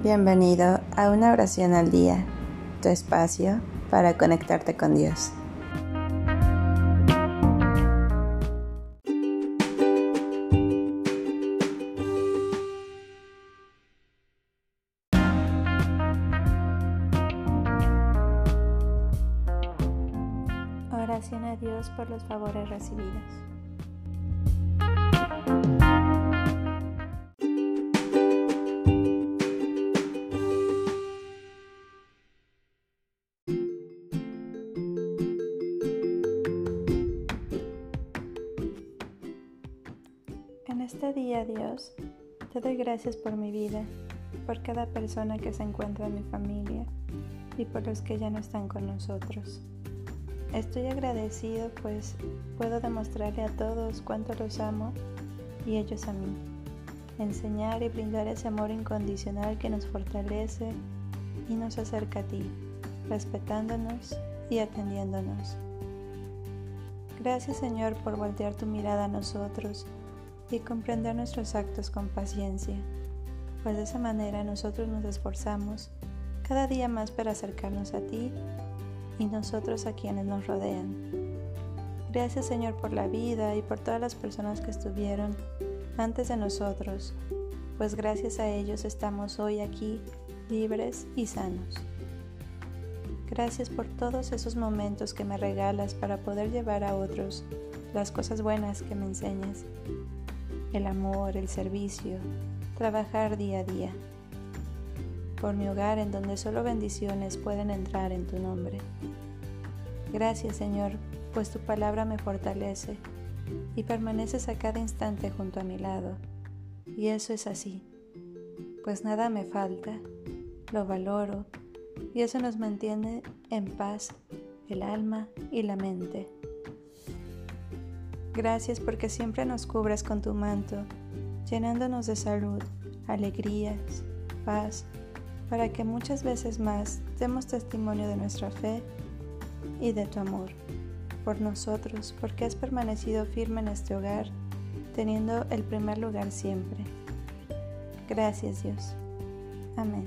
Bienvenido a una oración al día, tu espacio para conectarte con Dios. Oración a Dios por los favores recibidos. En este día, Dios, te doy gracias por mi vida, por cada persona que se encuentra en mi familia y por los que ya no están con nosotros. Estoy agradecido pues puedo demostrarle a todos cuánto los amo y ellos a mí. Enseñar y brindar ese amor incondicional que nos fortalece y nos acerca a ti, respetándonos y atendiéndonos. Gracias Señor por voltear tu mirada a nosotros y comprender nuestros actos con paciencia, pues de esa manera nosotros nos esforzamos cada día más para acercarnos a ti y nosotros a quienes nos rodean. Gracias Señor por la vida y por todas las personas que estuvieron antes de nosotros, pues gracias a ellos estamos hoy aquí libres y sanos. Gracias por todos esos momentos que me regalas para poder llevar a otros las cosas buenas que me enseñas el amor, el servicio, trabajar día a día. Por mi hogar en donde solo bendiciones pueden entrar en tu nombre. Gracias Señor, pues tu palabra me fortalece y permaneces a cada instante junto a mi lado. Y eso es así, pues nada me falta, lo valoro y eso nos mantiene en paz el alma y la mente. Gracias porque siempre nos cubres con tu manto, llenándonos de salud, alegrías, paz, para que muchas veces más demos testimonio de nuestra fe y de tu amor por nosotros, porque has permanecido firme en este hogar, teniendo el primer lugar siempre. Gracias Dios. Amén.